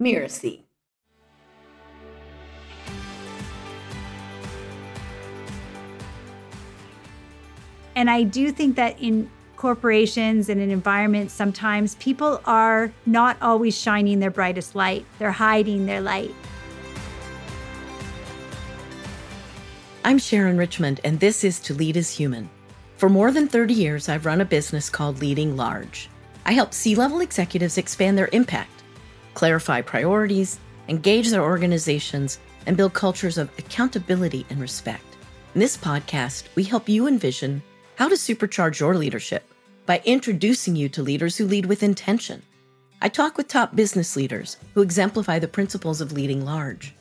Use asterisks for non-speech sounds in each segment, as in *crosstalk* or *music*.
Miracy. And I do think that in corporations and in environments, sometimes people are not always shining their brightest light, they're hiding their light. I'm Sharon Richmond, and this is To Lead Is Human. For more than 30 years, I've run a business called Leading Large. I help C level executives expand their impact, clarify priorities, engage their organizations, and build cultures of accountability and respect. In this podcast, we help you envision how to supercharge your leadership by introducing you to leaders who lead with intention. I talk with top business leaders who exemplify the principles of leading large.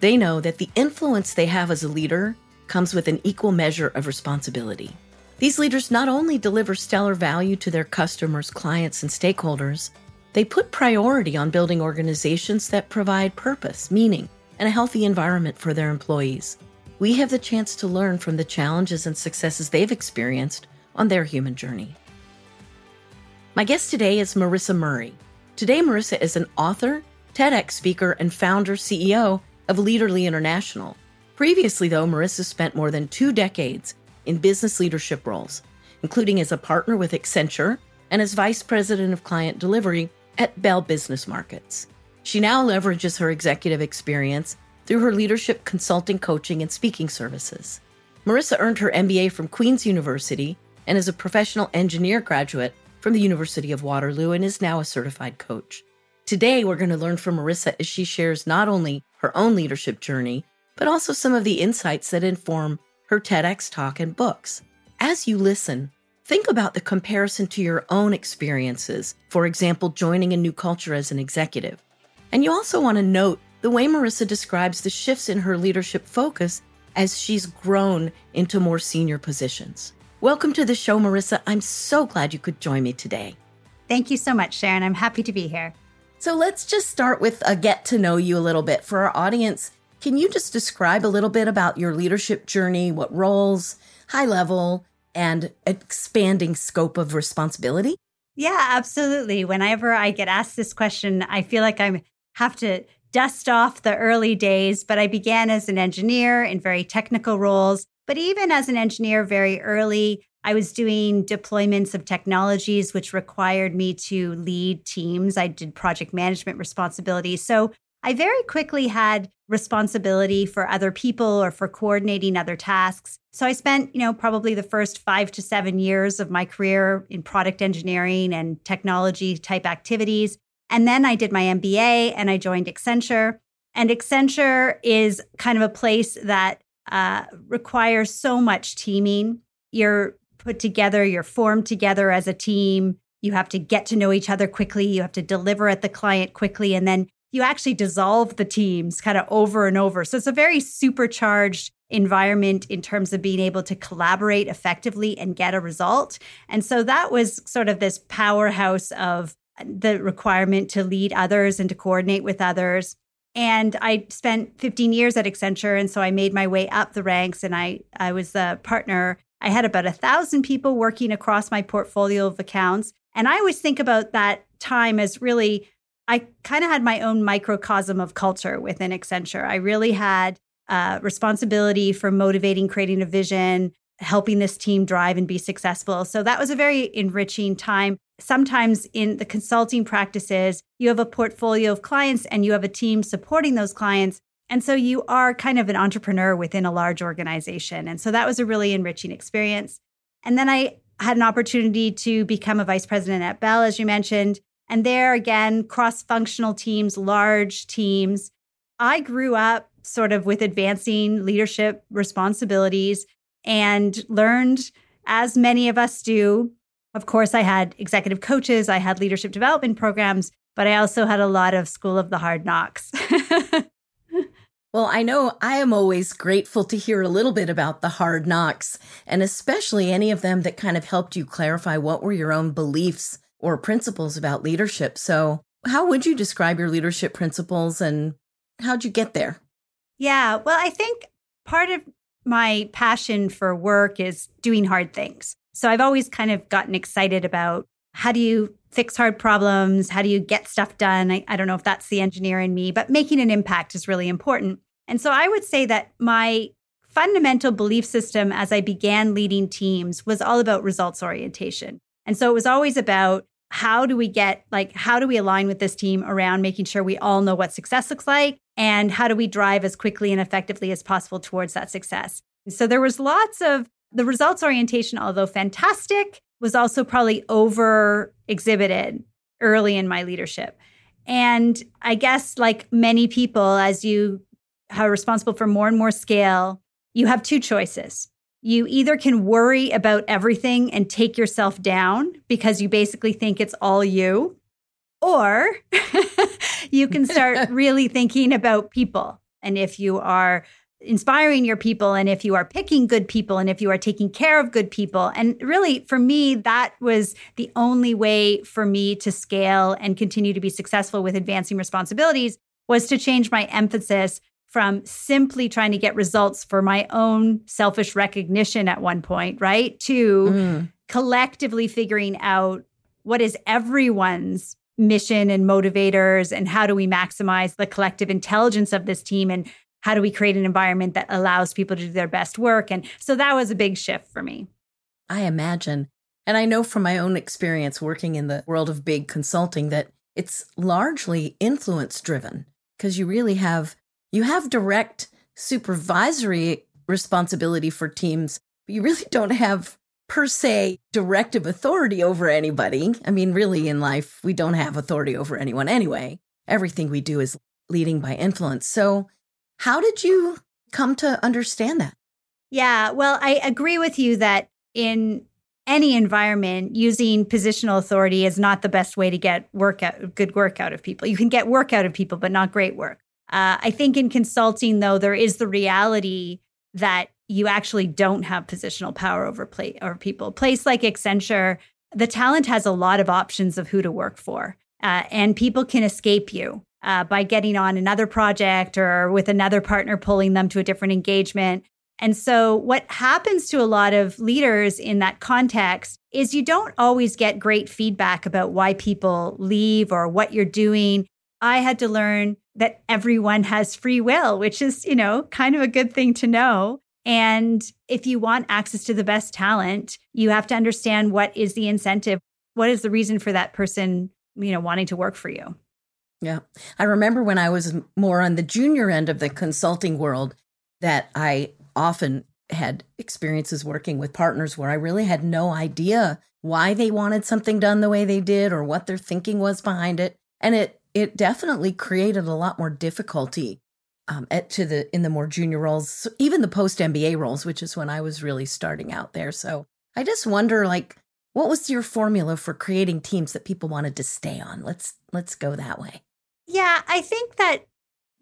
They know that the influence they have as a leader comes with an equal measure of responsibility. These leaders not only deliver stellar value to their customers, clients, and stakeholders, they put priority on building organizations that provide purpose, meaning, and a healthy environment for their employees we have the chance to learn from the challenges and successes they've experienced on their human journey. My guest today is Marisa Murray. Today, Marisa is an author, TEDx speaker, and founder CEO of Leaderley International. Previously, though, Marisa spent more than two decades in business leadership roles, including as a partner with Accenture and as vice president of client delivery at Bell Business Markets. She now leverages her executive experience through her leadership consulting, coaching, and speaking services. Marisa earned her MBA from Queen's University and is a professional engineer graduate from the University of Waterloo and is now a certified coach. Today, we're going to learn from Marisa as she shares not only her own leadership journey, but also some of the insights that inform her TEDx talk and books. As you listen, think about the comparison to your own experiences, for example, joining a new culture as an executive. And you also want to note the way Marisa describes the shifts in her leadership focus as she's grown into more senior positions. Welcome to the show, Marisa. I'm so glad you could join me today. Thank you so much, Sharon. I'm happy to be here. So let's just start with a get to know you a little bit. For our audience, can you just describe a little bit about your leadership journey, what roles, high level, and expanding scope of responsibility? Yeah, absolutely. Whenever I get asked this question, I feel like I have to dust off the early days, but I began as an engineer in very technical roles. But even as an engineer, very early, I was doing deployments of technologies, which required me to lead teams. I did project management responsibilities. So I very quickly had responsibility for other people or for coordinating other tasks. So I spent, you know, probably the first five to seven years of my career in product engineering and technology type activities. And then I did my MBA and I joined Accenture. And Accenture is kind of a place that uh, requires so much teaming. You're put together, you're formed together as a team. You have to get to know each other quickly. You have to deliver at the client quickly. And then you actually dissolve the teams kind of over and over. So it's a very supercharged environment in terms of being able to collaborate effectively and get a result. And so that was sort of this powerhouse of the requirement to lead others and to coordinate with others. And I spent 15 years at Accenture. And so I made my way up the ranks and I, I was the partner. I had about a thousand people working across my portfolio of accounts. And I always think about that time as really, I kind of had my own microcosm of culture within Accenture. I really had uh, responsibility for motivating, creating a vision, helping this team drive and be successful. So that was a very enriching time sometimes in the consulting practices, you have a portfolio of clients and you have a team supporting those clients. And so you are kind of an entrepreneur within a large organization. And so that was a really enriching experience. And then I had an opportunity to become a vice president at Bell, as you mentioned. And there again, cross functional teams, large teams. I grew up sort of with advancing leadership responsibilities and learned, as many of us do, of course, I had executive coaches, I had leadership development programs, but I also had a lot of school of the hard knocks. *laughs* well, I know I am always grateful to hear a little bit about the hard knocks, and especially any of them that kind of helped you clarify what were your own beliefs or principles about leadership. So, how would you describe your leadership principles and how'd you get there? Yeah, well, I think part of my passion for work is doing hard things. So I've always kind of gotten excited about how do you fix hard problems? How do you get stuff done? I, I don't know if that's the engineer in me, but making an impact is really important. And so I would say that my fundamental belief system as I began leading teams was all about results orientation. And so it was always about how do we get, like, how do we align with this team around making sure we all know what success looks like? And how do we drive as quickly and effectively as possible towards that success? So there was lots of the results orientation, although fantastic, was also probably over exhibited early in my leadership. And I guess, like many people, as you are responsible for more and more scale, you have two choices. You either can worry about everything and take yourself down because you basically think it's all you, or *laughs* you can start *laughs* really thinking about people. And if you are inspiring your people and if you are picking good people and if you are taking care of good people. And really, for me, that was the only way for me to scale and continue to be successful with advancing responsibilities was to change my emphasis from simply trying to get results for my own selfish recognition at one point, right? To mm. collectively figuring out what is everyone's mission and motivators and how do we maximize the collective intelligence of this team and how do we create an environment that allows people to do their best work and so that was a big shift for me i imagine and i know from my own experience working in the world of big consulting that it's largely influence driven because you really have you have direct supervisory responsibility for teams, but you really don't have per se directive authority over anybody. I mean, really in life, we don't have authority over anyone anyway. Everything we do is leading by influence. So, how did you come to understand that? Yeah, well, I agree with you that in any environment, using positional authority is not the best way to get work out, good work out of people. You can get work out of people, but not great work. Uh, I think in consulting, though, there is the reality that you actually don't have positional power over play over people. Place like Accenture, the talent has a lot of options of who to work for, uh, and people can escape you uh, by getting on another project or with another partner pulling them to a different engagement. And so, what happens to a lot of leaders in that context is you don't always get great feedback about why people leave or what you're doing. I had to learn that everyone has free will, which is, you know, kind of a good thing to know. And if you want access to the best talent, you have to understand what is the incentive, what is the reason for that person, you know, wanting to work for you. Yeah. I remember when I was more on the junior end of the consulting world that I often had experiences working with partners where I really had no idea why they wanted something done the way they did or what their thinking was behind it. And it it definitely created a lot more difficulty um, at, to the in the more junior roles, even the post MBA roles, which is when I was really starting out there. So I just wonder, like, what was your formula for creating teams that people wanted to stay on? Let's let's go that way. Yeah, I think that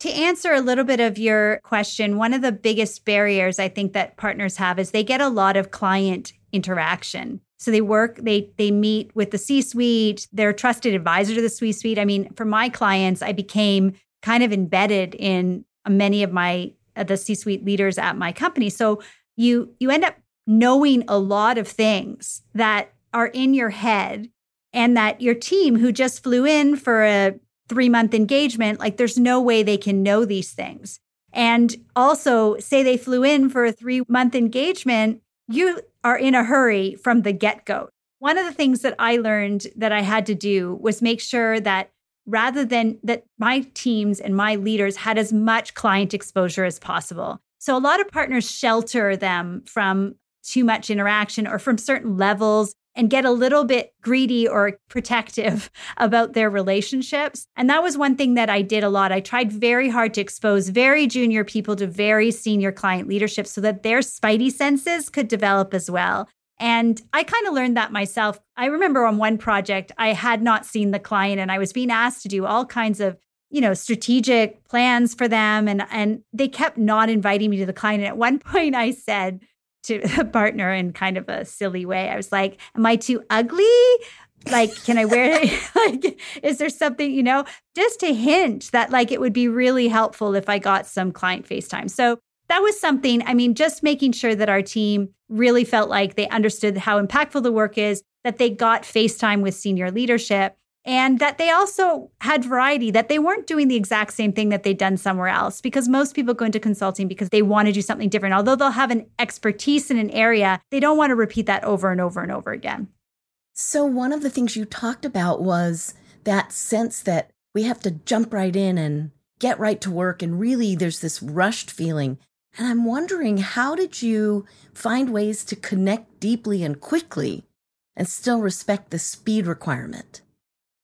to answer a little bit of your question, one of the biggest barriers I think that partners have is they get a lot of client interaction. So they work, they they meet with the C-suite, they're a trusted advisor to the C-suite. I mean, for my clients, I became kind of embedded in many of my uh, the C-suite leaders at my company. So you you end up knowing a lot of things that are in your head and that your team who just flew in for a 3-month engagement, like there's no way they can know these things. And also, say they flew in for a 3-month engagement, you are in a hurry from the get go. One of the things that I learned that I had to do was make sure that rather than that my teams and my leaders had as much client exposure as possible. So a lot of partners shelter them from too much interaction or from certain levels and get a little bit greedy or protective *laughs* about their relationships. And that was one thing that I did a lot. I tried very hard to expose very junior people to very senior client leadership so that their spidey senses could develop as well. And I kind of learned that myself. I remember on one project, I had not seen the client and I was being asked to do all kinds of you know strategic plans for them and and they kept not inviting me to the client and at one *laughs* point i said to *laughs* a partner in kind of a silly way. I was like, Am I too ugly? Like, can I wear it? *laughs* like, is there something, you know, just to hint that like it would be really helpful if I got some client FaceTime. So that was something, I mean, just making sure that our team really felt like they understood how impactful the work is. that they got FaceTime with senior leadership and that they also had variety, that they weren't doing the exact same thing that they'd done somewhere else. Because most people go into consulting because they want to do something different. Although they'll have an expertise in an area, they don't want to repeat that over and over and over again. So, one of the things you talked about was that sense that we have to jump right in and get right to work. And really, there's this rushed feeling. And I'm wondering, how did you find ways to connect deeply and quickly and still respect the speed requirement?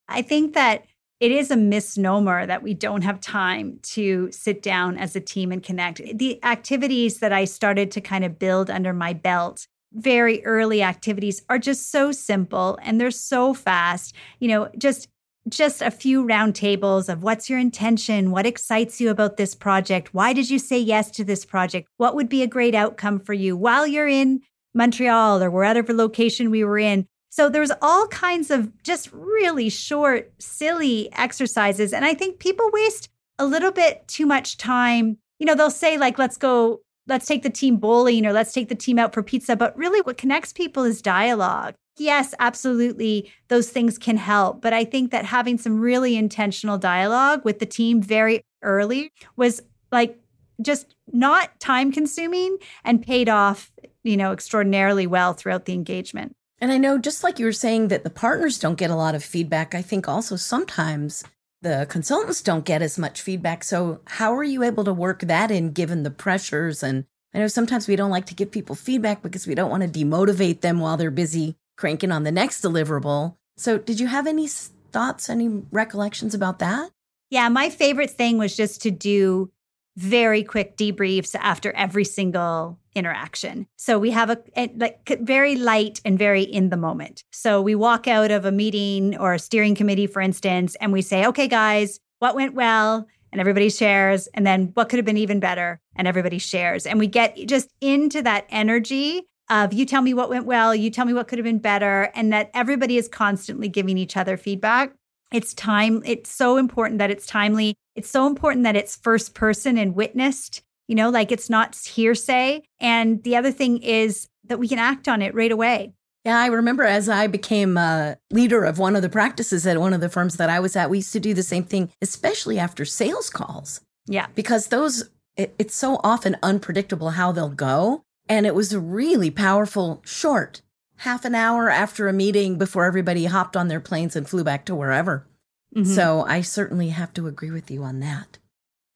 I think that it is a misnomer that we don't have time to sit down as a team and connect. The activities that I started to kind of build under my belt, very early activities, are just so simple and they're so fast. You know, just just a few round tables of what's your intention? What excites you about this project? Why did you say yes to this project? What would be a great outcome for you while you're in Montreal or wherever location we were in? So there's all kinds of just really short, silly exercises. And I think people waste a little bit too much time. You know, they'll say, like, let's go, let's take the team bowling or let's take the team out for pizza. But really, what connects people is dialogue. Yes, absolutely. Those things can help. But I think that having some really intentional dialogue with the team very early was like just not time consuming and paid off, you know, extraordinarily well throughout the engagement. And I know, just like you were saying, that the partners don't get a lot of feedback. I think also sometimes the consultants don't get as much feedback. So, how are you able to work that in given the pressures? And I know sometimes we don't like to give people feedback because we don't want to demotivate them while they're busy cranking on the next deliverable. So, did you have any thoughts, any recollections about that? Yeah, my favorite thing was just to do very quick debriefs after every single interaction. So we have a, a, like very light and very in the moment. So we walk out of a meeting or a steering committee, for instance, and we say, okay, guys, what went well? And everybody shares. And then what could have been even better? And everybody shares. And we get just into that energy of you tell me what went well, you tell me what could have been better, and that everybody is constantly giving each other feedback. It's time, it's so important that it's timely. It's so important that it's first person and witnessed you know, like it's not hearsay. And the other thing is that we can act on it right away. Yeah, I remember as I became a leader of one of the practices at one of the firms that I was at, we used to do the same thing, especially after sales calls. Yeah. Because those, it, it's so often unpredictable how they'll go. And it was a really powerful, short, half an hour after a meeting before everybody hopped on their planes and flew back to wherever. Mm-hmm. So I certainly have to agree with you on that.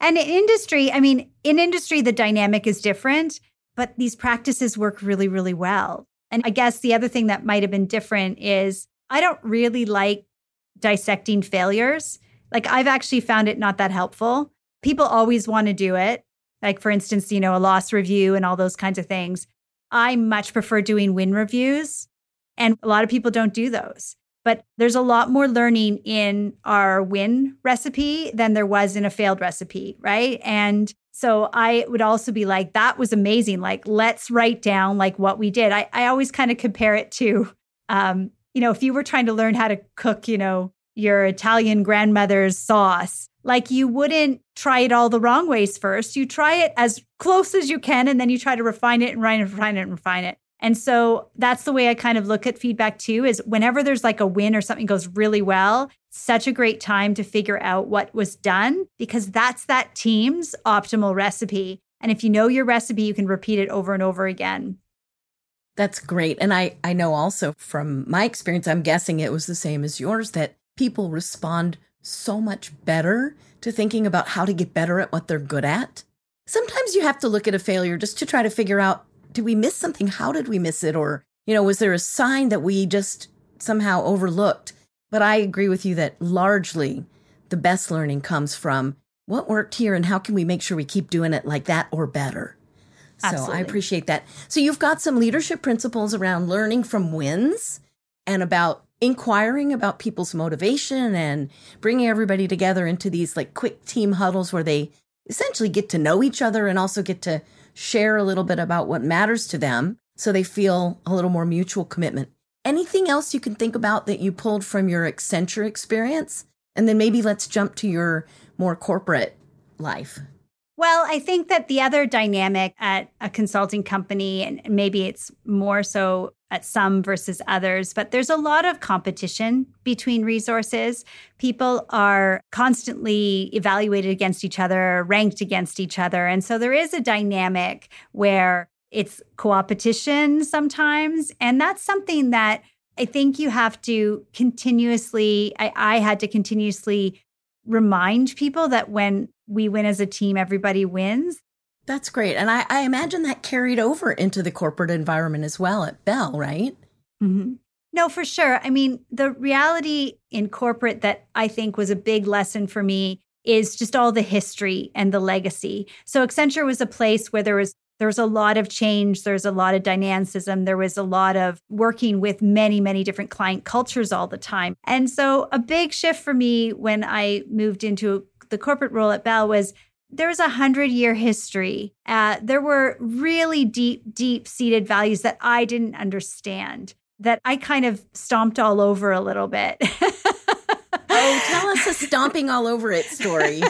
And in industry, I mean, in industry, the dynamic is different, but these practices work really, really well. And I guess the other thing that might have been different is I don't really like dissecting failures. Like, I've actually found it not that helpful. People always want to do it. Like, for instance, you know, a loss review and all those kinds of things. I much prefer doing win reviews. And a lot of people don't do those. But there's a lot more learning in our win recipe than there was in a failed recipe, right? And so I would also be like, that was amazing. Like, let's write down like what we did. I, I always kind of compare it to, um, you know, if you were trying to learn how to cook, you know, your Italian grandmother's sauce, like you wouldn't try it all the wrong ways first. You try it as close as you can, and then you try to refine it and refine it and refine it. And so that's the way I kind of look at feedback too is whenever there's like a win or something goes really well, such a great time to figure out what was done because that's that team's optimal recipe. And if you know your recipe, you can repeat it over and over again. That's great. And I, I know also from my experience, I'm guessing it was the same as yours, that people respond so much better to thinking about how to get better at what they're good at. Sometimes you have to look at a failure just to try to figure out did we miss something? How did we miss it? Or, you know, was there a sign that we just somehow overlooked? But I agree with you that largely the best learning comes from what worked here and how can we make sure we keep doing it like that or better. So Absolutely. I appreciate that. So you've got some leadership principles around learning from wins and about inquiring about people's motivation and bringing everybody together into these like quick team huddles where they essentially get to know each other and also get to share a little bit about what matters to them so they feel a little more mutual commitment. Anything else you can think about that you pulled from your Accenture experience? And then maybe let's jump to your more corporate life. Well, I think that the other dynamic at a consulting company, and maybe it's more so at some versus others, but there's a lot of competition between resources. People are constantly evaluated against each other, ranked against each other. And so there is a dynamic where it's co-opetition sometimes. And that's something that I think you have to continuously, I, I had to continuously remind people that when we win as a team, everybody wins. That's great. And I, I imagine that carried over into the corporate environment as well at Bell, right? Mm-hmm. No, for sure. I mean, the reality in corporate that I think was a big lesson for me is just all the history and the legacy. So Accenture was a place where there was there was a lot of change, there's a lot of dynamicism, there was a lot of working with many, many different client cultures all the time. And so a big shift for me when I moved into the corporate role at Bell was there's a hundred year history. Uh, there were really deep, deep seated values that I didn't understand that I kind of stomped all over a little bit. *laughs* oh, tell us a stomping all over it story.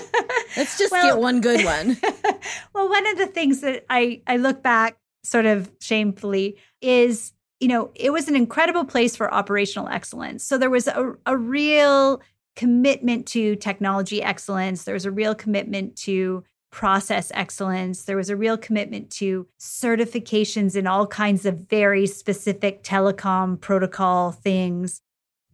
Let's just well, get one good one. *laughs* well, one of the things that I, I look back sort of shamefully is, you know, it was an incredible place for operational excellence. So there was a, a real commitment to technology excellence. There was a real commitment to process excellence. There was a real commitment to certifications in all kinds of very specific telecom protocol things.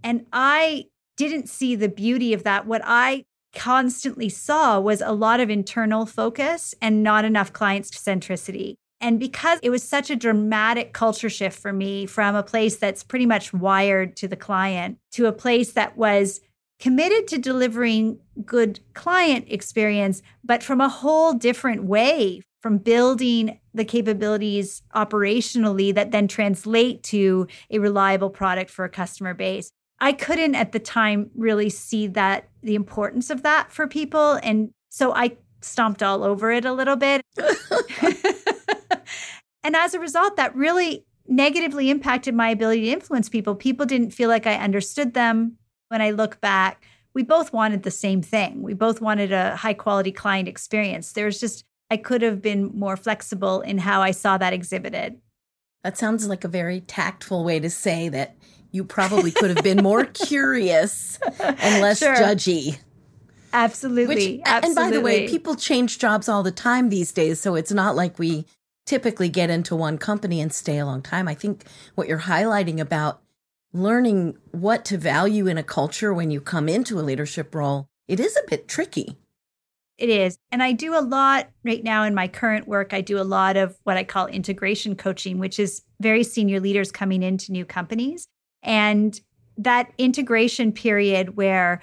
And I didn't see the beauty of that. What I constantly saw was a lot of internal focus and not enough client centricity. And because it was such a dramatic culture shift for me from a place that's pretty much wired to the client to a place that was committed to delivering good client experience, but from a whole different way, from building the capabilities operationally that then translate to a reliable product for a customer base. I couldn't at the time really see that the importance of that for people. And so I stomped all over it a little bit. *laughs* *laughs* and as a result, that really negatively impacted my ability to influence people. People didn't feel like I understood them when I look back, we both wanted the same thing. We both wanted a high quality client experience. There's just, I could have been more flexible in how I saw that exhibited. That sounds like a very tactful way to say that you probably could have been more *laughs* curious and less sure. judgy. Absolutely. Which, Absolutely. And by the way, people change jobs all the time these days. So it's not like we typically get into one company and stay a long time. I think what you're highlighting about learning what to value in a culture when you come into a leadership role, it is a bit tricky. It is. And I do a lot right now in my current work. I do a lot of what I call integration coaching, which is very senior leaders coming into new companies. And that integration period where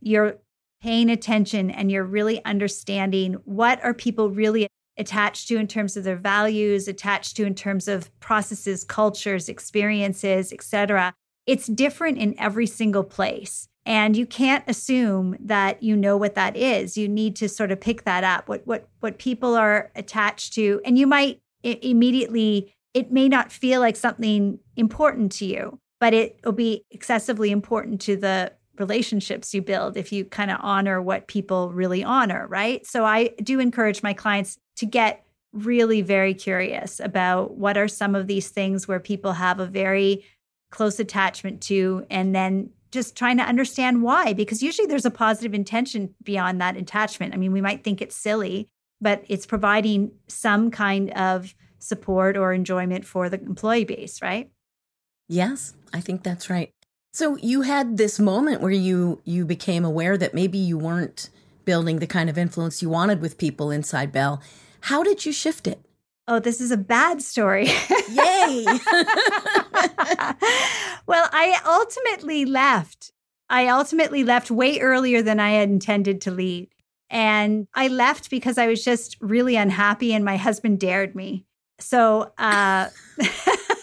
you're paying attention and you're really understanding what are people really attached to in terms of their values, attached to in terms of processes, cultures, experiences, etc. It's different in every single place. And you can't assume that you know what that is. You need to sort of pick that up. What what what people are attached to and you might I- immediately it may not feel like something important to you, but it will be excessively important to the relationships you build if you kind of honor what people really honor, right? So I do encourage my clients to get really very curious about what are some of these things where people have a very close attachment to and then just trying to understand why because usually there's a positive intention beyond that attachment. I mean, we might think it's silly, but it's providing some kind of support or enjoyment for the employee base, right? Yes, I think that's right. So you had this moment where you you became aware that maybe you weren't building the kind of influence you wanted with people inside Bell. How did you shift it? Oh, this is a bad story. Yay. *laughs* well, I ultimately left. I ultimately left way earlier than I had intended to leave. And I left because I was just really unhappy and my husband dared me. So, uh, *laughs*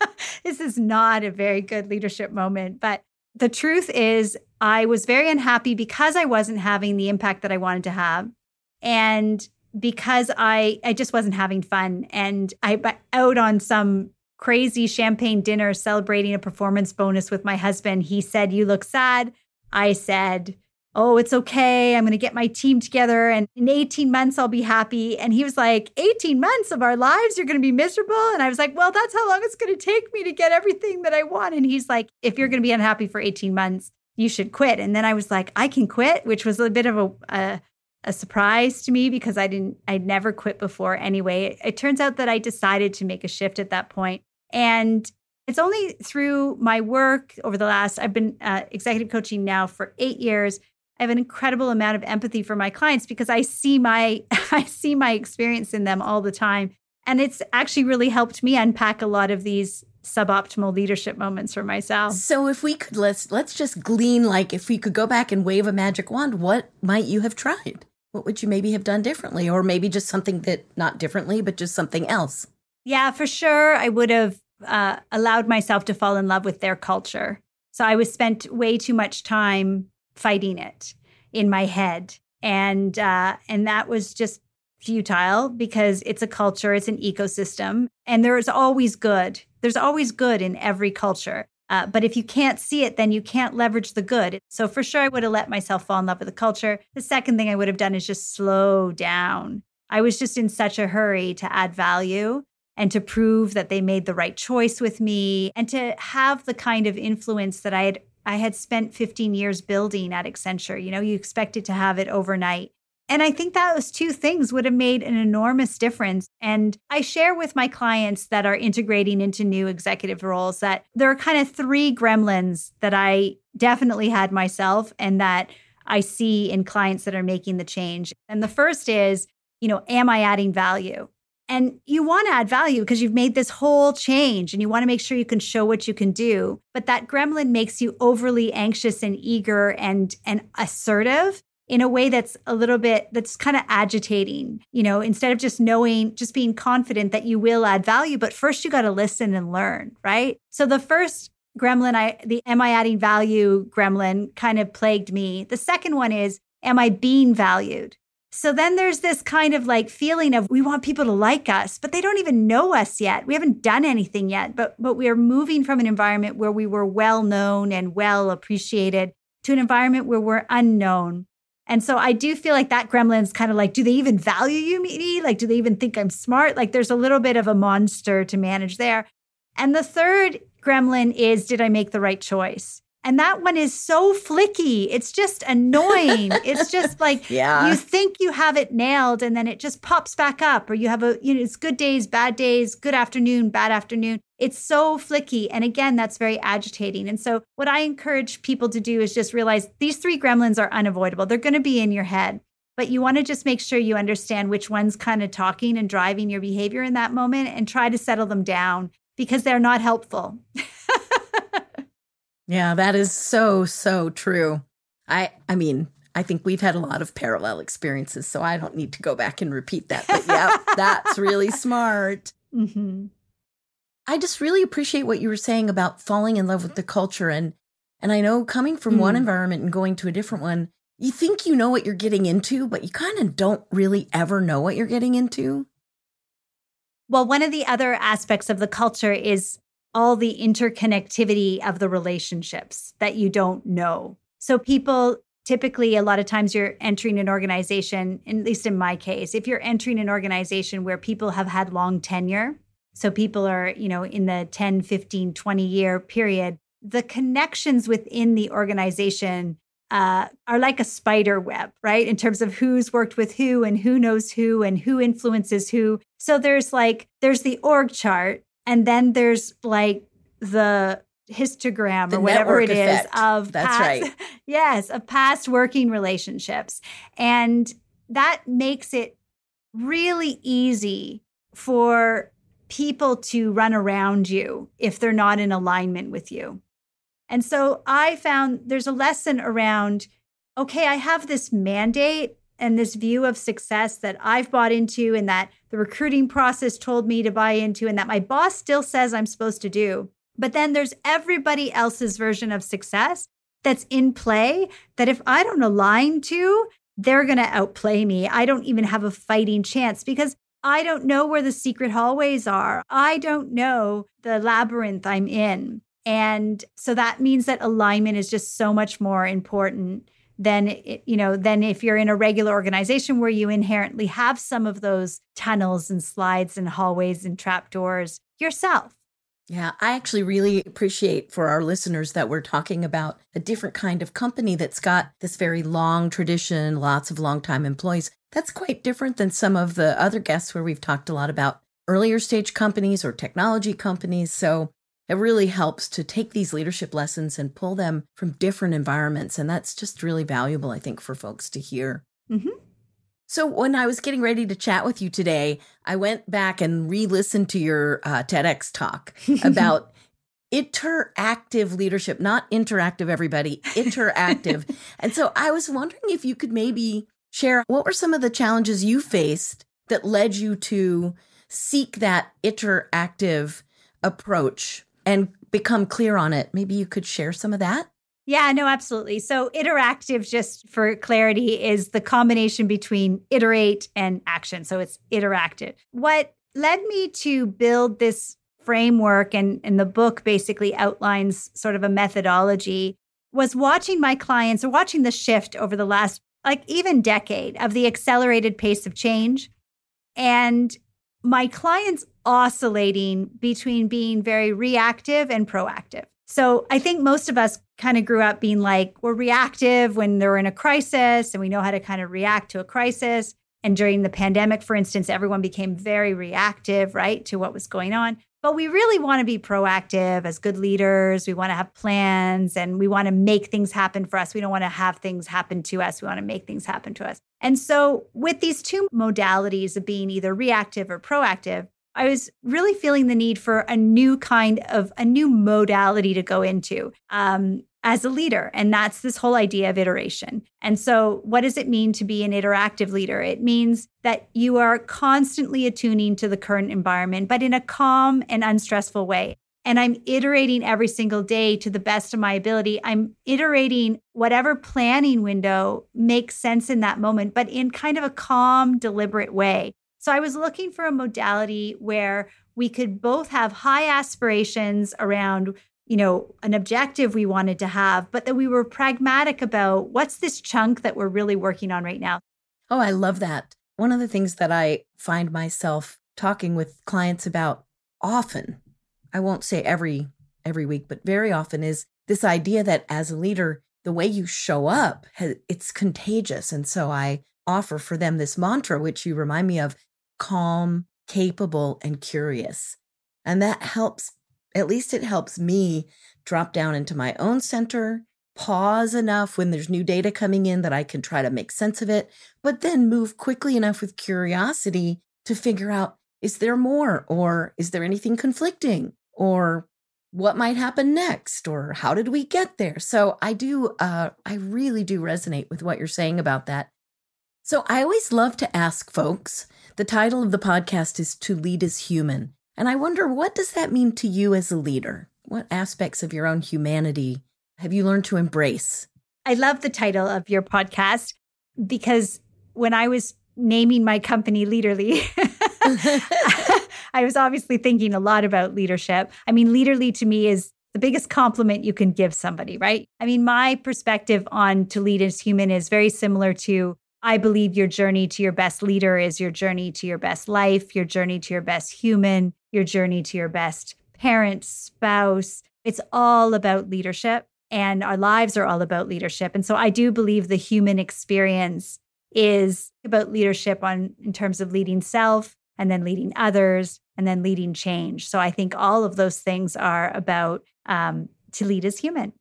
*laughs* this is not a very good leadership moment. But the truth is, I was very unhappy because I wasn't having the impact that I wanted to have. And because I I just wasn't having fun and I out on some crazy champagne dinner celebrating a performance bonus with my husband. He said, "You look sad." I said, oh, it's okay. I'm going to get my team together and in 18 months I'll be happy. And he was like, 18 months of our lives, you're going to be miserable. And I was like, well, that's how long it's going to take me to get everything that I want. And he's like, if you're going to be unhappy for 18 months, you should quit. And then I was like, I can quit, which was a bit of a, a, a surprise to me because I didn't, I'd never quit before anyway. It, it turns out that I decided to make a shift at that point. And it's only through my work over the last, I've been uh, executive coaching now for eight years. I have an incredible amount of empathy for my clients because I see my *laughs* I see my experience in them all the time. And it's actually really helped me unpack a lot of these suboptimal leadership moments for myself. So if we could let's let's just glean like if we could go back and wave a magic wand, what might you have tried? What would you maybe have done differently or maybe just something that not differently but just something else? Yeah, for sure I would have uh, allowed myself to fall in love with their culture. So I was spent way too much time fighting it in my head, and uh, and that was just futile because it's a culture, it's an ecosystem, and there's always good. There's always good in every culture. Uh, but if you can't see it, then you can't leverage the good. So for sure, I would have let myself fall in love with the culture. The second thing I would have done is just slow down. I was just in such a hurry to add value and to prove that they made the right choice with me and to have the kind of influence that I had I had spent 15 years building at Accenture. You know, you expected to have it overnight. And I think those two things would have made an enormous difference. And I share with my clients that are integrating into new executive roles that there are kind of three gremlins that I definitely had myself and that I see in clients that are making the change. And the first is, you know, am I adding value? And you want to add value because you've made this whole change and you want to make sure you can show what you can do. But that gremlin makes you overly anxious and eager and, and assertive in a way that's a little bit that's kind of agitating you know instead of just knowing just being confident that you will add value but first you got to listen and learn right? So the first gremlin i the am i adding value gremlin kind of plagued me. The second one is am i being valued so then there's this kind of like feeling of we want people to like us, but they don't even know us yet. We haven't done anything yet, but but we are moving from an environment where we were well known and well appreciated to an environment where we're unknown. And so I do feel like that gremlin's kind of like, do they even value you, me? Like, do they even think I'm smart? Like, there's a little bit of a monster to manage there. And the third gremlin is, did I make the right choice? And that one is so flicky. It's just annoying. *laughs* it's just like yeah. you think you have it nailed and then it just pops back up or you have a you know it's good days, bad days, good afternoon, bad afternoon. It's so flicky and again that's very agitating. And so what I encourage people to do is just realize these three gremlins are unavoidable. They're going to be in your head. But you want to just make sure you understand which one's kind of talking and driving your behavior in that moment and try to settle them down because they're not helpful. *laughs* Yeah, that is so so true. I I mean, I think we've had a lot of parallel experiences, so I don't need to go back and repeat that. But yeah, *laughs* that's really smart. Mm-hmm. I just really appreciate what you were saying about falling in love with the culture and and I know coming from mm. one environment and going to a different one, you think you know what you're getting into, but you kind of don't really ever know what you're getting into. Well, one of the other aspects of the culture is all the interconnectivity of the relationships that you don't know. So people typically a lot of times you're entering an organization at least in my case if you're entering an organization where people have had long tenure so people are you know in the 10 15 20 year period the connections within the organization uh, are like a spider web right in terms of who's worked with who and who knows who and who influences who so there's like there's the org chart and then there's like the histogram the or whatever it effect. is of that's past, right. *laughs* Yes of past working relationships. And that makes it really easy for people to run around you if they're not in alignment with you. And so i found there's a lesson around okay i have this mandate and this view of success that I've bought into and that the recruiting process told me to buy into and that my boss still says I'm supposed to do. But then there's everybody else's version of success that's in play that if I don't align to, they're going to outplay me. I don't even have a fighting chance because I don't know where the secret hallways are. I don't know the labyrinth I'm in. And so that means that alignment is just so much more important than you know than if you're in a regular organization where you inherently have some of those tunnels and slides and hallways and trapdoors yourself yeah, I actually really appreciate for our listeners that we're talking about a different kind of company that's got this very long tradition, lots of long-time employees. That's quite different than some of the other guests where we've talked a lot about earlier stage companies or technology companies. So it really helps to take these leadership lessons and pull them from different environments. And that's just really valuable, I think, for folks to hear. Mm-hmm. So, when I was getting ready to chat with you today, I went back and re listened to your uh, TEDx talk *laughs* about iteractive leadership, not interactive, everybody, iteractive. *laughs* and so I was wondering if you could maybe share what were some of the challenges you faced that led you to seek that iteractive approach and become clear on it. Maybe you could share some of that. Yeah, no, absolutely. So, iteractive, just for clarity, is the combination between iterate and action. So, it's iteractive. What led me to build this framework and, and the book basically outlines sort of a methodology was watching my clients or watching the shift over the last, like, even decade of the accelerated pace of change. And my clients oscillating between being very reactive and proactive. So I think most of us kind of grew up being like, we're reactive when they're in a crisis and we know how to kind of react to a crisis. And during the pandemic, for instance, everyone became very reactive, right, to what was going on. But we really want to be proactive as good leaders. We want to have plans and we want to make things happen for us. We don't want to have things happen to us. We want to make things happen to us. And so, with these two modalities of being either reactive or proactive, I was really feeling the need for a new kind of a new modality to go into um, as a leader. And that's this whole idea of iteration. And so, what does it mean to be an iteractive leader? It means that you are constantly attuning to the current environment, but in a calm and unstressful way. And I'm iterating every single day to the best of my ability. I'm iterating whatever planning window makes sense in that moment, but in kind of a calm, deliberate way. So I was looking for a modality where we could both have high aspirations around you know an objective we wanted to have but that we were pragmatic about what's this chunk that we're really working on right now. Oh i love that. One of the things that i find myself talking with clients about often i won't say every every week but very often is this idea that as a leader the way you show up it's contagious. And so i offer for them this mantra, which you remind me of calm, capable, and curious. And that helps, at least it helps me drop down into my own center, pause enough when there's new data coming in that I can try to make sense of it, but then move quickly enough with curiosity to figure out is there more or is there anything conflicting or what might happen next or how did we get there so i do uh, i really do resonate with what you're saying about that so I always love to ask folks. The title of the podcast is To Lead Is Human. And I wonder what does that mean to you as a leader? What aspects of your own humanity have you learned to embrace? I love the title of your podcast because when I was naming my company Leaderley, *laughs* I was obviously thinking a lot about leadership. I mean, Leaderley to me is the biggest compliment you can give somebody, right? I mean, my perspective on to lead is human is very similar to I believe your journey to your best leader is your journey to your best life, your journey to your best human, your journey to your best parent, spouse. It's all about leadership, and our lives are all about leadership. And so I do believe the human experience is about leadership on in terms of leading self and then leading others and then leading change. So I think all of those things are about um, to lead is human.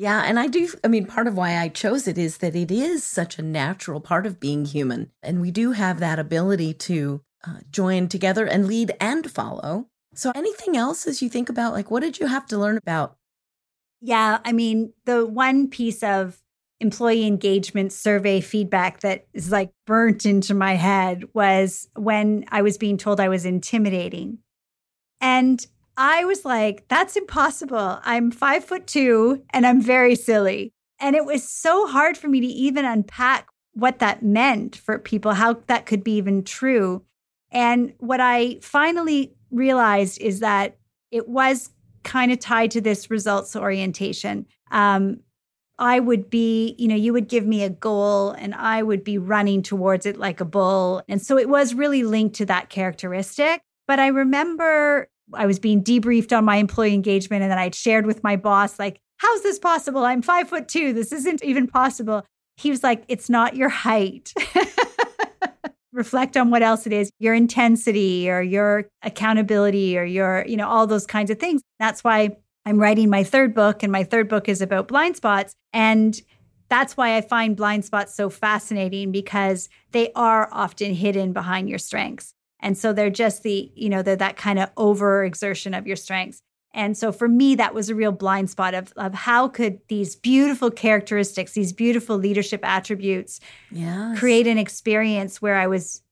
Yeah. And I do, I mean, part of why I chose it is that it is such a natural part of being human. And we do have that ability to uh, join together and lead and follow. So, anything else as you think about, like, what did you have to learn about? Yeah. I mean, the one piece of employee engagement survey feedback that is like burnt into my head was when I was being told I was intimidating. And I was like, that's impossible. I'm five foot two and I'm very silly. And it was so hard for me to even unpack what that meant for people, how that could be even true. And what I finally realized is that it was kind of tied to this results orientation. Um, I would be, you know, you would give me a goal and I would be running towards it like a bull. And so it was really linked to that characteristic. But I remember I was being debriefed on my employee engagement and then I'd shared with my boss, like, how's this possible? I'm five foot two. This isn't even possible. He was like, it's not your height. *laughs* Reflect on what else it is, your intensity or your accountability or your, you know, all those kinds of things. That's why I'm writing my third book, and my third book is about blind spots. And that's why I find blind spots so fascinating because they are often hidden behind your strengths. And so they're just the, you know, they're that kind of overexertion of your strengths. And so for me, that was a real blind spot of, of how could these beautiful characteristics, these beautiful leadership attributes yes. create an experience where I was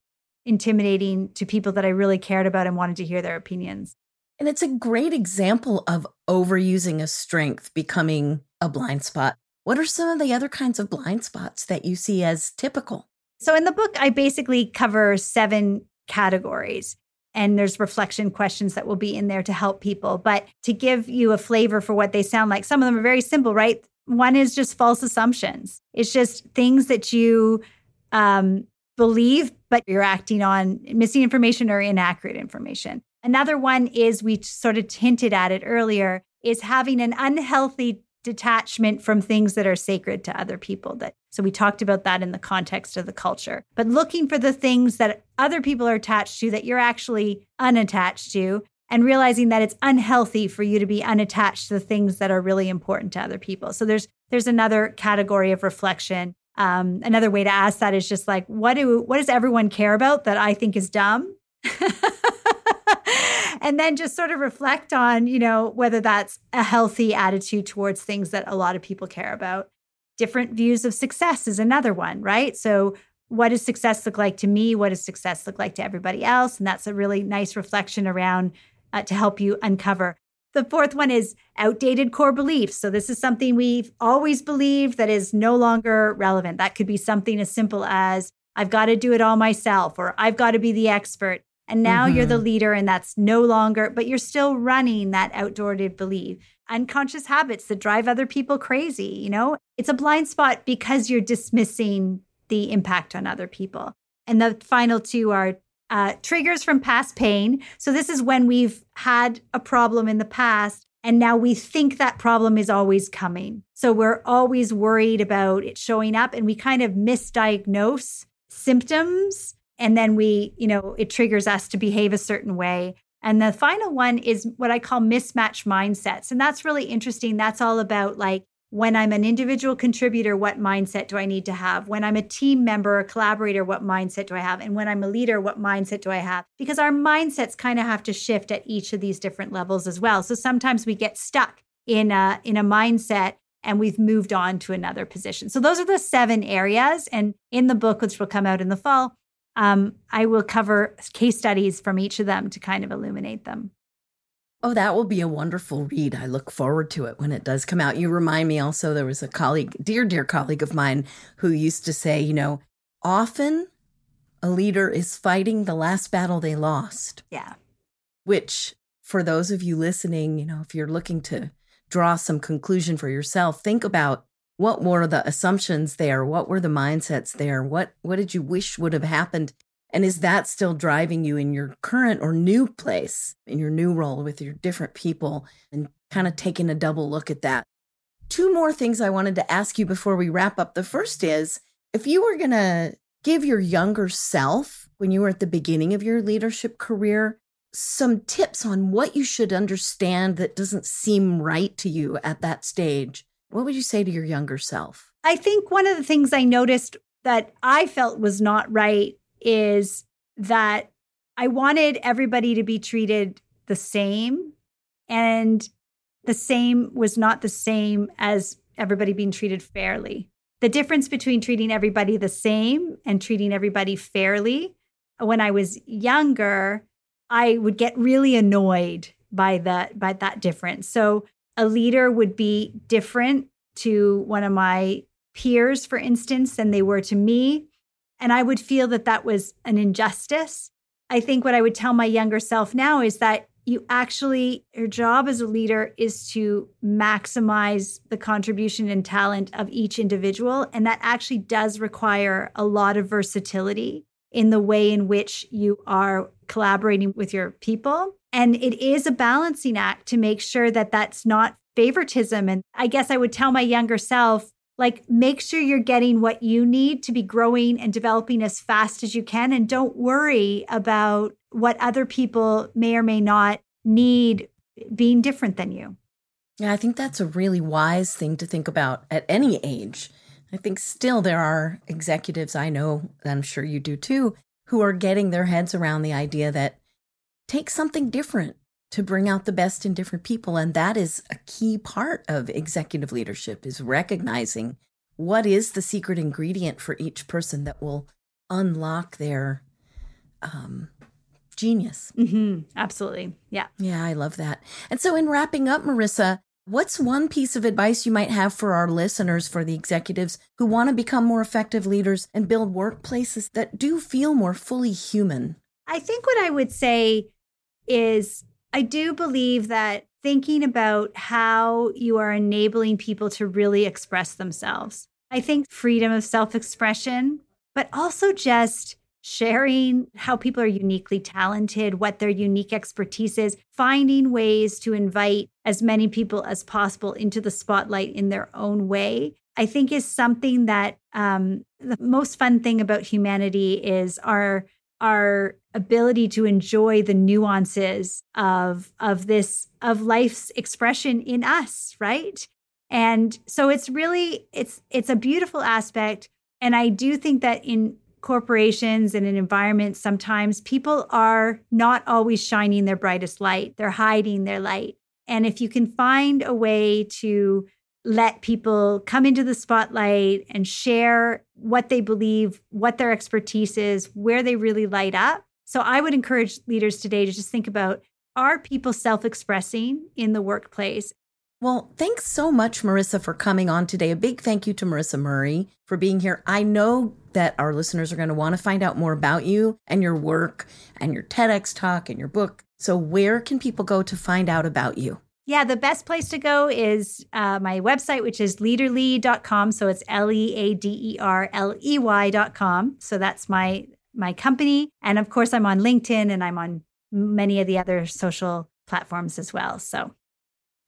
intimidating to people that I really cared about and wanted to hear their opinions. And it's a great example of overusing a strength becoming a blind spot. What are some of the other kinds of blind spots that you see as typical? So, in the book, I basically cover seven categories. And there's reflection questions that will be in there to help people. But to give you a flavor for what they sound like, some of them are very simple, right? One is just false assumptions. It's just things that you um, believe, but you're acting on missing information or inaccurate information. Another one is we sort of hinted at it earlier is having an unhealthy detachment from things that are sacred to other people that so we talked about that in the context of the culture. But looking for the things that other people are attached to that you're actually unattached to and realizing that it's unhealthy for you to be unattached to the things that are really important to other people. So there's there's another category of reflection. Um, another way to ask that is just like what do what does everyone care about that i think is dumb? *laughs* And then just sort of reflect on, you know, whether that's a healthy attitude towards things that a lot of people care about. Different views of success is another one, right? So, what does success look like to me? What does success look like to everybody else? And that's a really nice reflection around uh, to help you uncover. The fourth one is outdated core beliefs. So, this is something we've always believed that is no longer relevant. That could be something as simple as I've got to do it all myself, or I've got to be the expert. And now mm-hmm. you're the mm-hmm. leader, and that's no longer, but you're still running that outdated belief. Unconscious habits that drive other people crazy. You know, it's a blind spot because you're dismissing the impact on other people. And the final two are uh, triggers from past pain. So, this is when we've had a problem in the past and now we think that problem is always coming. So, we're always worried about it showing up and we kind of misdiagnose symptoms and then we, you know, it triggers us to behave a certain way. And the final one is what I call mismatch mindsets. And that's really interesting. That's all about like when I'm an individual contributor, what mindset do I need to have? When I'm a team member, a collaborator, what mindset do I have? And when I'm a leader, what mindset do I have? Because our mindsets kind of have to shift at each of these different levels as well. So sometimes we get stuck in a in a mindset and we've moved on to another position. So those are the seven areas. And in the book, which will come out in the fall, um, I will cover case studies from each of them to kind of illuminate them. Oh, that will be a wonderful read. I look forward to it when it does come out. You remind me also, there was a colleague, dear, dear colleague of mine, who used to say, you know, often a leader is fighting the last battle they lost. Yeah. Which, for those of you listening, you know, if you're looking to draw some conclusion for yourself, think about what were the assumptions there? What were the mindsets there? What what did you wish would have happened? And is that still driving you in your current or new place in your new role with your different people and kind of taking a double look at that? Two more things i wanted to ask you before we wrap up. The first is if you were going to give your younger self when you were at the beginning of your leadership career some tips on what you should understand that doesn't seem right to you at that stage what would you say to your younger self? I think one of the things I noticed that I felt was not right is that I wanted everybody to be treated the same. And the same was not the same as everybody being treated fairly. The difference between treating everybody the same and treating everybody fairly, when I was younger, I would get really annoyed by that by that difference. So a leader would be different to one of my peers, for instance, than they were to me. And I would feel that that was an injustice. I think what I would tell my younger self now is that you actually, your job as a leader is to maximize the contribution and talent of each individual. And that actually does require a lot of versatility in the way in which you are collaborating with your people. And it is a balancing act to make sure that that's not favoritism. And I guess I would tell my younger self, like, make sure you're getting what you need to be growing and developing as fast as you can. And don't worry about what other people may or may not need being different than you. Yeah, I think that's a really wise thing to think about at any age. I think still there are executives I know, I'm sure you do too, who are getting their heads around the idea that take something different to bring out the best in different people and that is a key part of executive leadership is recognizing what is the secret ingredient for each person that will unlock their um, genius. Mm-hmm. Absolutely. Yeah. Yeah, I love that. And so, in wrapping up, Marisa, what's one piece of advice you might have for our listeners, for the executives who want to become more effective leaders and build workplaces that do feel more fully human? I think what I would say is I do believe that thinking about how you are enabling people to really express themselves. I think freedom of self expression, but also just sharing how people are uniquely talented, what their unique expertise is, finding ways to invite as many people as possible into the spotlight in their own way. I think is something that um, the most fun thing about humanity is our our ability to enjoy the nuances of of this of life's expression in us right and so it's really it's it's a beautiful aspect and i do think that in corporations and in environments, sometimes people are not always shining their brightest light. They're hiding their light. And if you can find a way to let people come into the spotlight and share what they believe, what their expertise is, where they really light up. So I would encourage leaders today to just think about are people self expressing in the workplace? Well, thanks so much, Marisa, for coming on today. A big thank you to Marisa Murray for being here. I know that our listeners are going to want to find out more about you and your work and your TEDx talk and your book. So, where can people go to find out about you? Yeah, the best place to go is uh, my website, which is leaderley.com. So it's L E A D E R L E Y.com. So that's my my company. And of course, I'm on LinkedIn and I'm on many of the other social platforms as well. So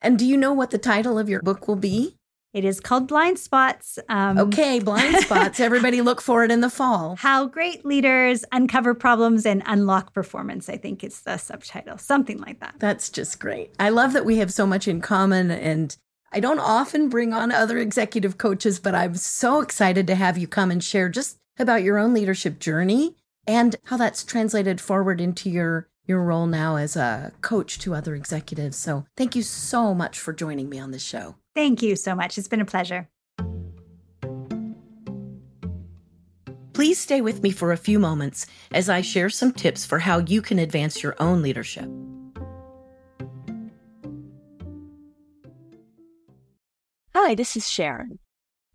and do you know what the title of your book will be? It is called Blind Spots. Um, okay, Blind *laughs* Spots. Everybody look for it in the fall. How great leaders uncover problems and unlock performance. I think it's the subtitle, something like that. That's just great. I love that we have so much in common. And I don't often bring on other executive coaches, but I'm so excited to have you come and share just about your own leadership journey and how that's translated forward into your your role now as a coach to other executives. So thank you so much for joining me on this show. Thank you so much. It's been a pleasure. Please stay with me for a few moments as I share some tips for how you can advance your own leadership. Hi, this is Sharon.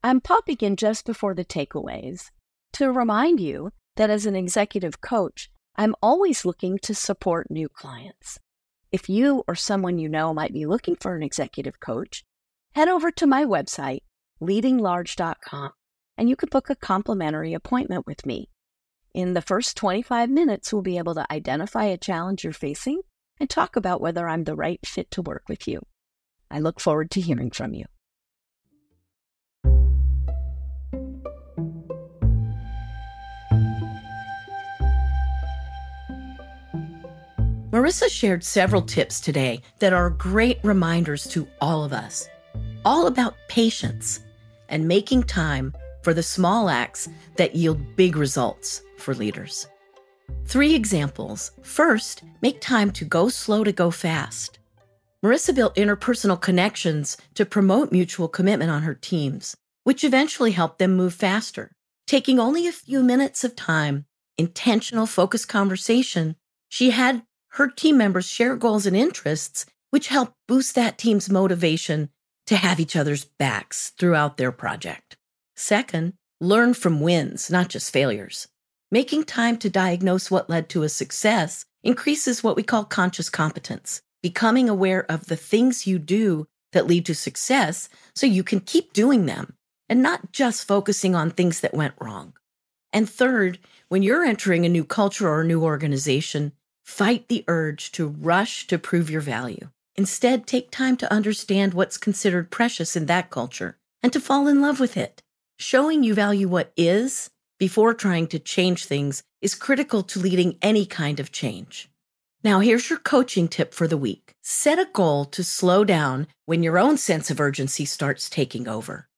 I'm popping in just before the takeaways to remind you that as an executive coach, I'm always looking to support new clients. If you or someone you know might be looking for an executive coach, head over to my website, leadinglarge.com, and you can book a complimentary appointment with me. In the first 25 minutes, we'll be able to identify a challenge you're facing and talk about whether I'm the right fit to work with you. I look forward to hearing from you. Marisa shared several tips today that are great reminders to all of us, all about patience and making time for the small acts that yield big results for leaders. Three examples. First, make time to go slow to go fast. Marisa built interpersonal connections to promote mutual commitment on her teams, which eventually helped them move faster. Taking only a few minutes of time, intentional focused conversation, she had her team members share goals and interests, which help boost that team's motivation to have each other's backs throughout their project. Second, learn from wins, not just failures. Making time to diagnose what led to a success increases what we call conscious competence, becoming aware of the things you do that lead to success so you can keep doing them and not just focusing on things that went wrong. And third, when you're entering a new culture or a new organization, fight the urge to rush to prove your value. Instead, take time to understand what's considered precious in that culture and to fall in love with it. Showing you value what is before trying to change things is critical to leading any kind of change. Now, here's your coaching tip for the week set a goal to slow down when your own sense of urgency starts taking over.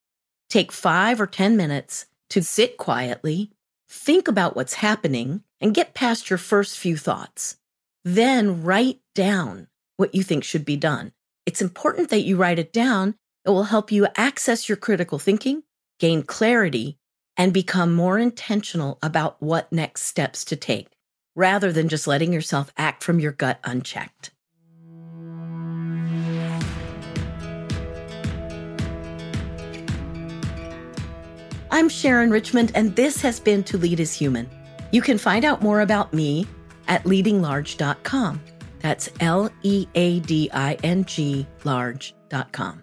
Take five or 10 minutes to sit quietly, think about what's happening, and get past your first few thoughts. Then write down what you think should be done. It's important that you write it down. It will help you access your critical thinking, gain clarity, and become more intentional about what next steps to take, rather than just letting yourself act from your gut unchecked. I'm Sharon Richmond, and this has been To Lead is Human. You can find out more about me at leadinglarge.com. That's L E A D I N G large.com.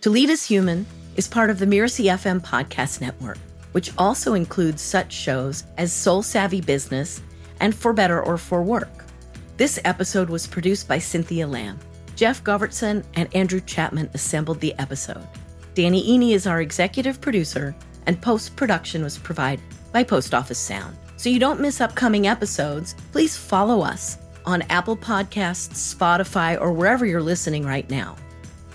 To Lead Is Human is part of the Mirasee FM podcast network, which also includes such shows as Soul Savvy Business and For Better or For Work. This episode was produced by Cynthia Lamb. Jeff Govertson and Andrew Chapman assembled the episode. Danny Iny is our executive producer, and post production was provided by Post Office Sound. So you don't miss upcoming episodes, please follow us on Apple Podcasts, Spotify, or wherever you're listening right now.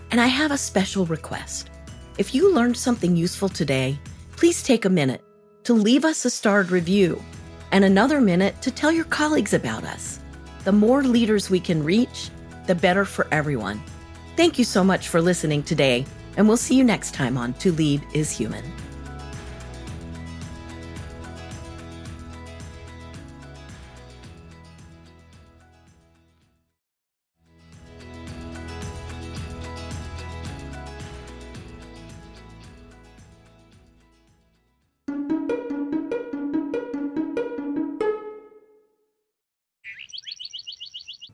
And I have a special request. If you learned something useful today, please take a minute to leave us a starred review and another minute to tell your colleagues about us. The more leaders we can reach, the better for everyone. Thank you so much for listening today, and we'll see you next time on To Lead is Human.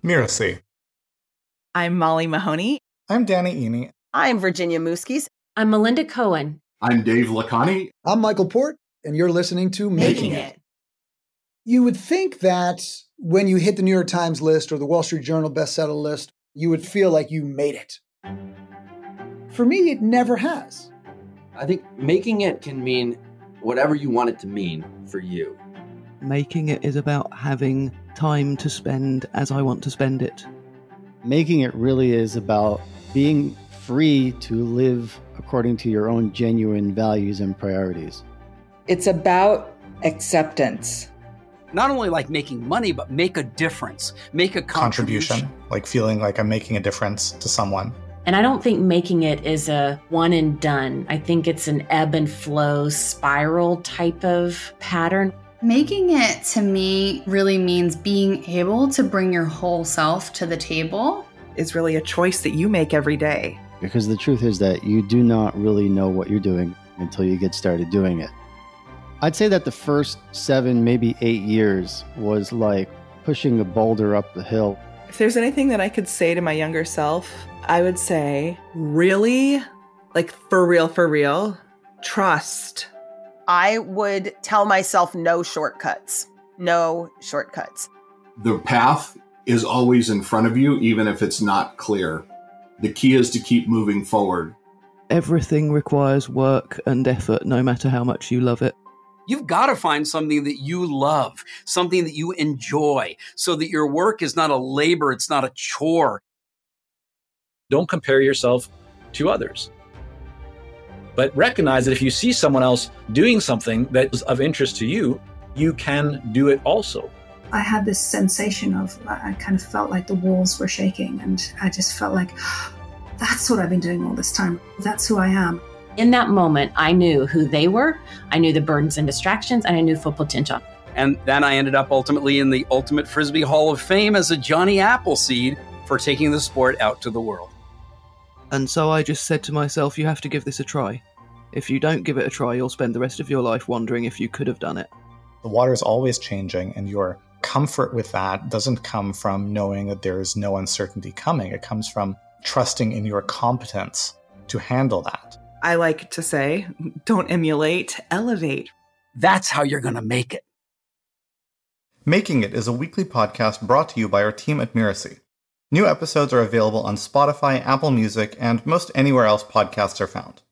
Mirasee. I'm Molly Mahoney. I'm Danny Iny. I'm Virginia Muskies. I'm Melinda Cohen. I'm Dave Lacani. I'm Michael Port, and you're listening to Making, Making it. it. You would think that when you hit the New York Times list or the Wall Street Journal bestseller list, you would feel like you made it. For me, it never has. I think making it can mean whatever you want it to mean for you. Making it is about having time to spend as I want to spend it. Making it really is about being free to live according to your own genuine values and priorities. It's about acceptance. Not only like making money, but make a difference, make a contribution. contribution. Like feeling like I'm making a difference to someone. And I don't think making it is a one and done. I think it's an ebb and flow spiral type of pattern. Making it to me really means being able to bring your whole self to the table. It's really a choice that you make every day. Because the truth is that you do not really know what you're doing until you get started doing it. I'd say that the first seven, maybe eight years was like pushing a boulder up the hill. If there's anything that I could say to my younger self, I would say, really, like for real, for real, trust I would tell myself no shortcuts. No shortcuts. The path is always in front of you, even if it's not clear. The key is to keep moving forward. Everything requires work and effort, no matter how much you love it. You've got to find something that you love, something that you enjoy, so that your work is not a labor, it's not a chore. Don't compare yourself to others. But recognize that if you see someone else doing something that is of interest to you, you can do it also. I had this sensation of, I kind of felt like the walls were shaking, and I just felt like, *gasps* that's what I've been doing all this time. That's who I am. In that moment, I knew who they were, I knew the burdens and distractions, and I knew full potential. And then I ended up ultimately in the Ultimate Frisbee Hall of Fame as a Johnny Appleseed for taking the sport out to the world. And so I just said to myself, you have to give this a try. If you don't give it a try, you'll spend the rest of your life wondering if you could have done it. The water is always changing, and your comfort with that doesn't come from knowing that there is no uncertainty coming. It comes from trusting in your competence to handle that. I like to say, don't emulate, elevate. That's how you're going to make it. Making It is a weekly podcast brought to you by our team at Mirasee. New episodes are available on Spotify, Apple Music, and most anywhere else podcasts are found.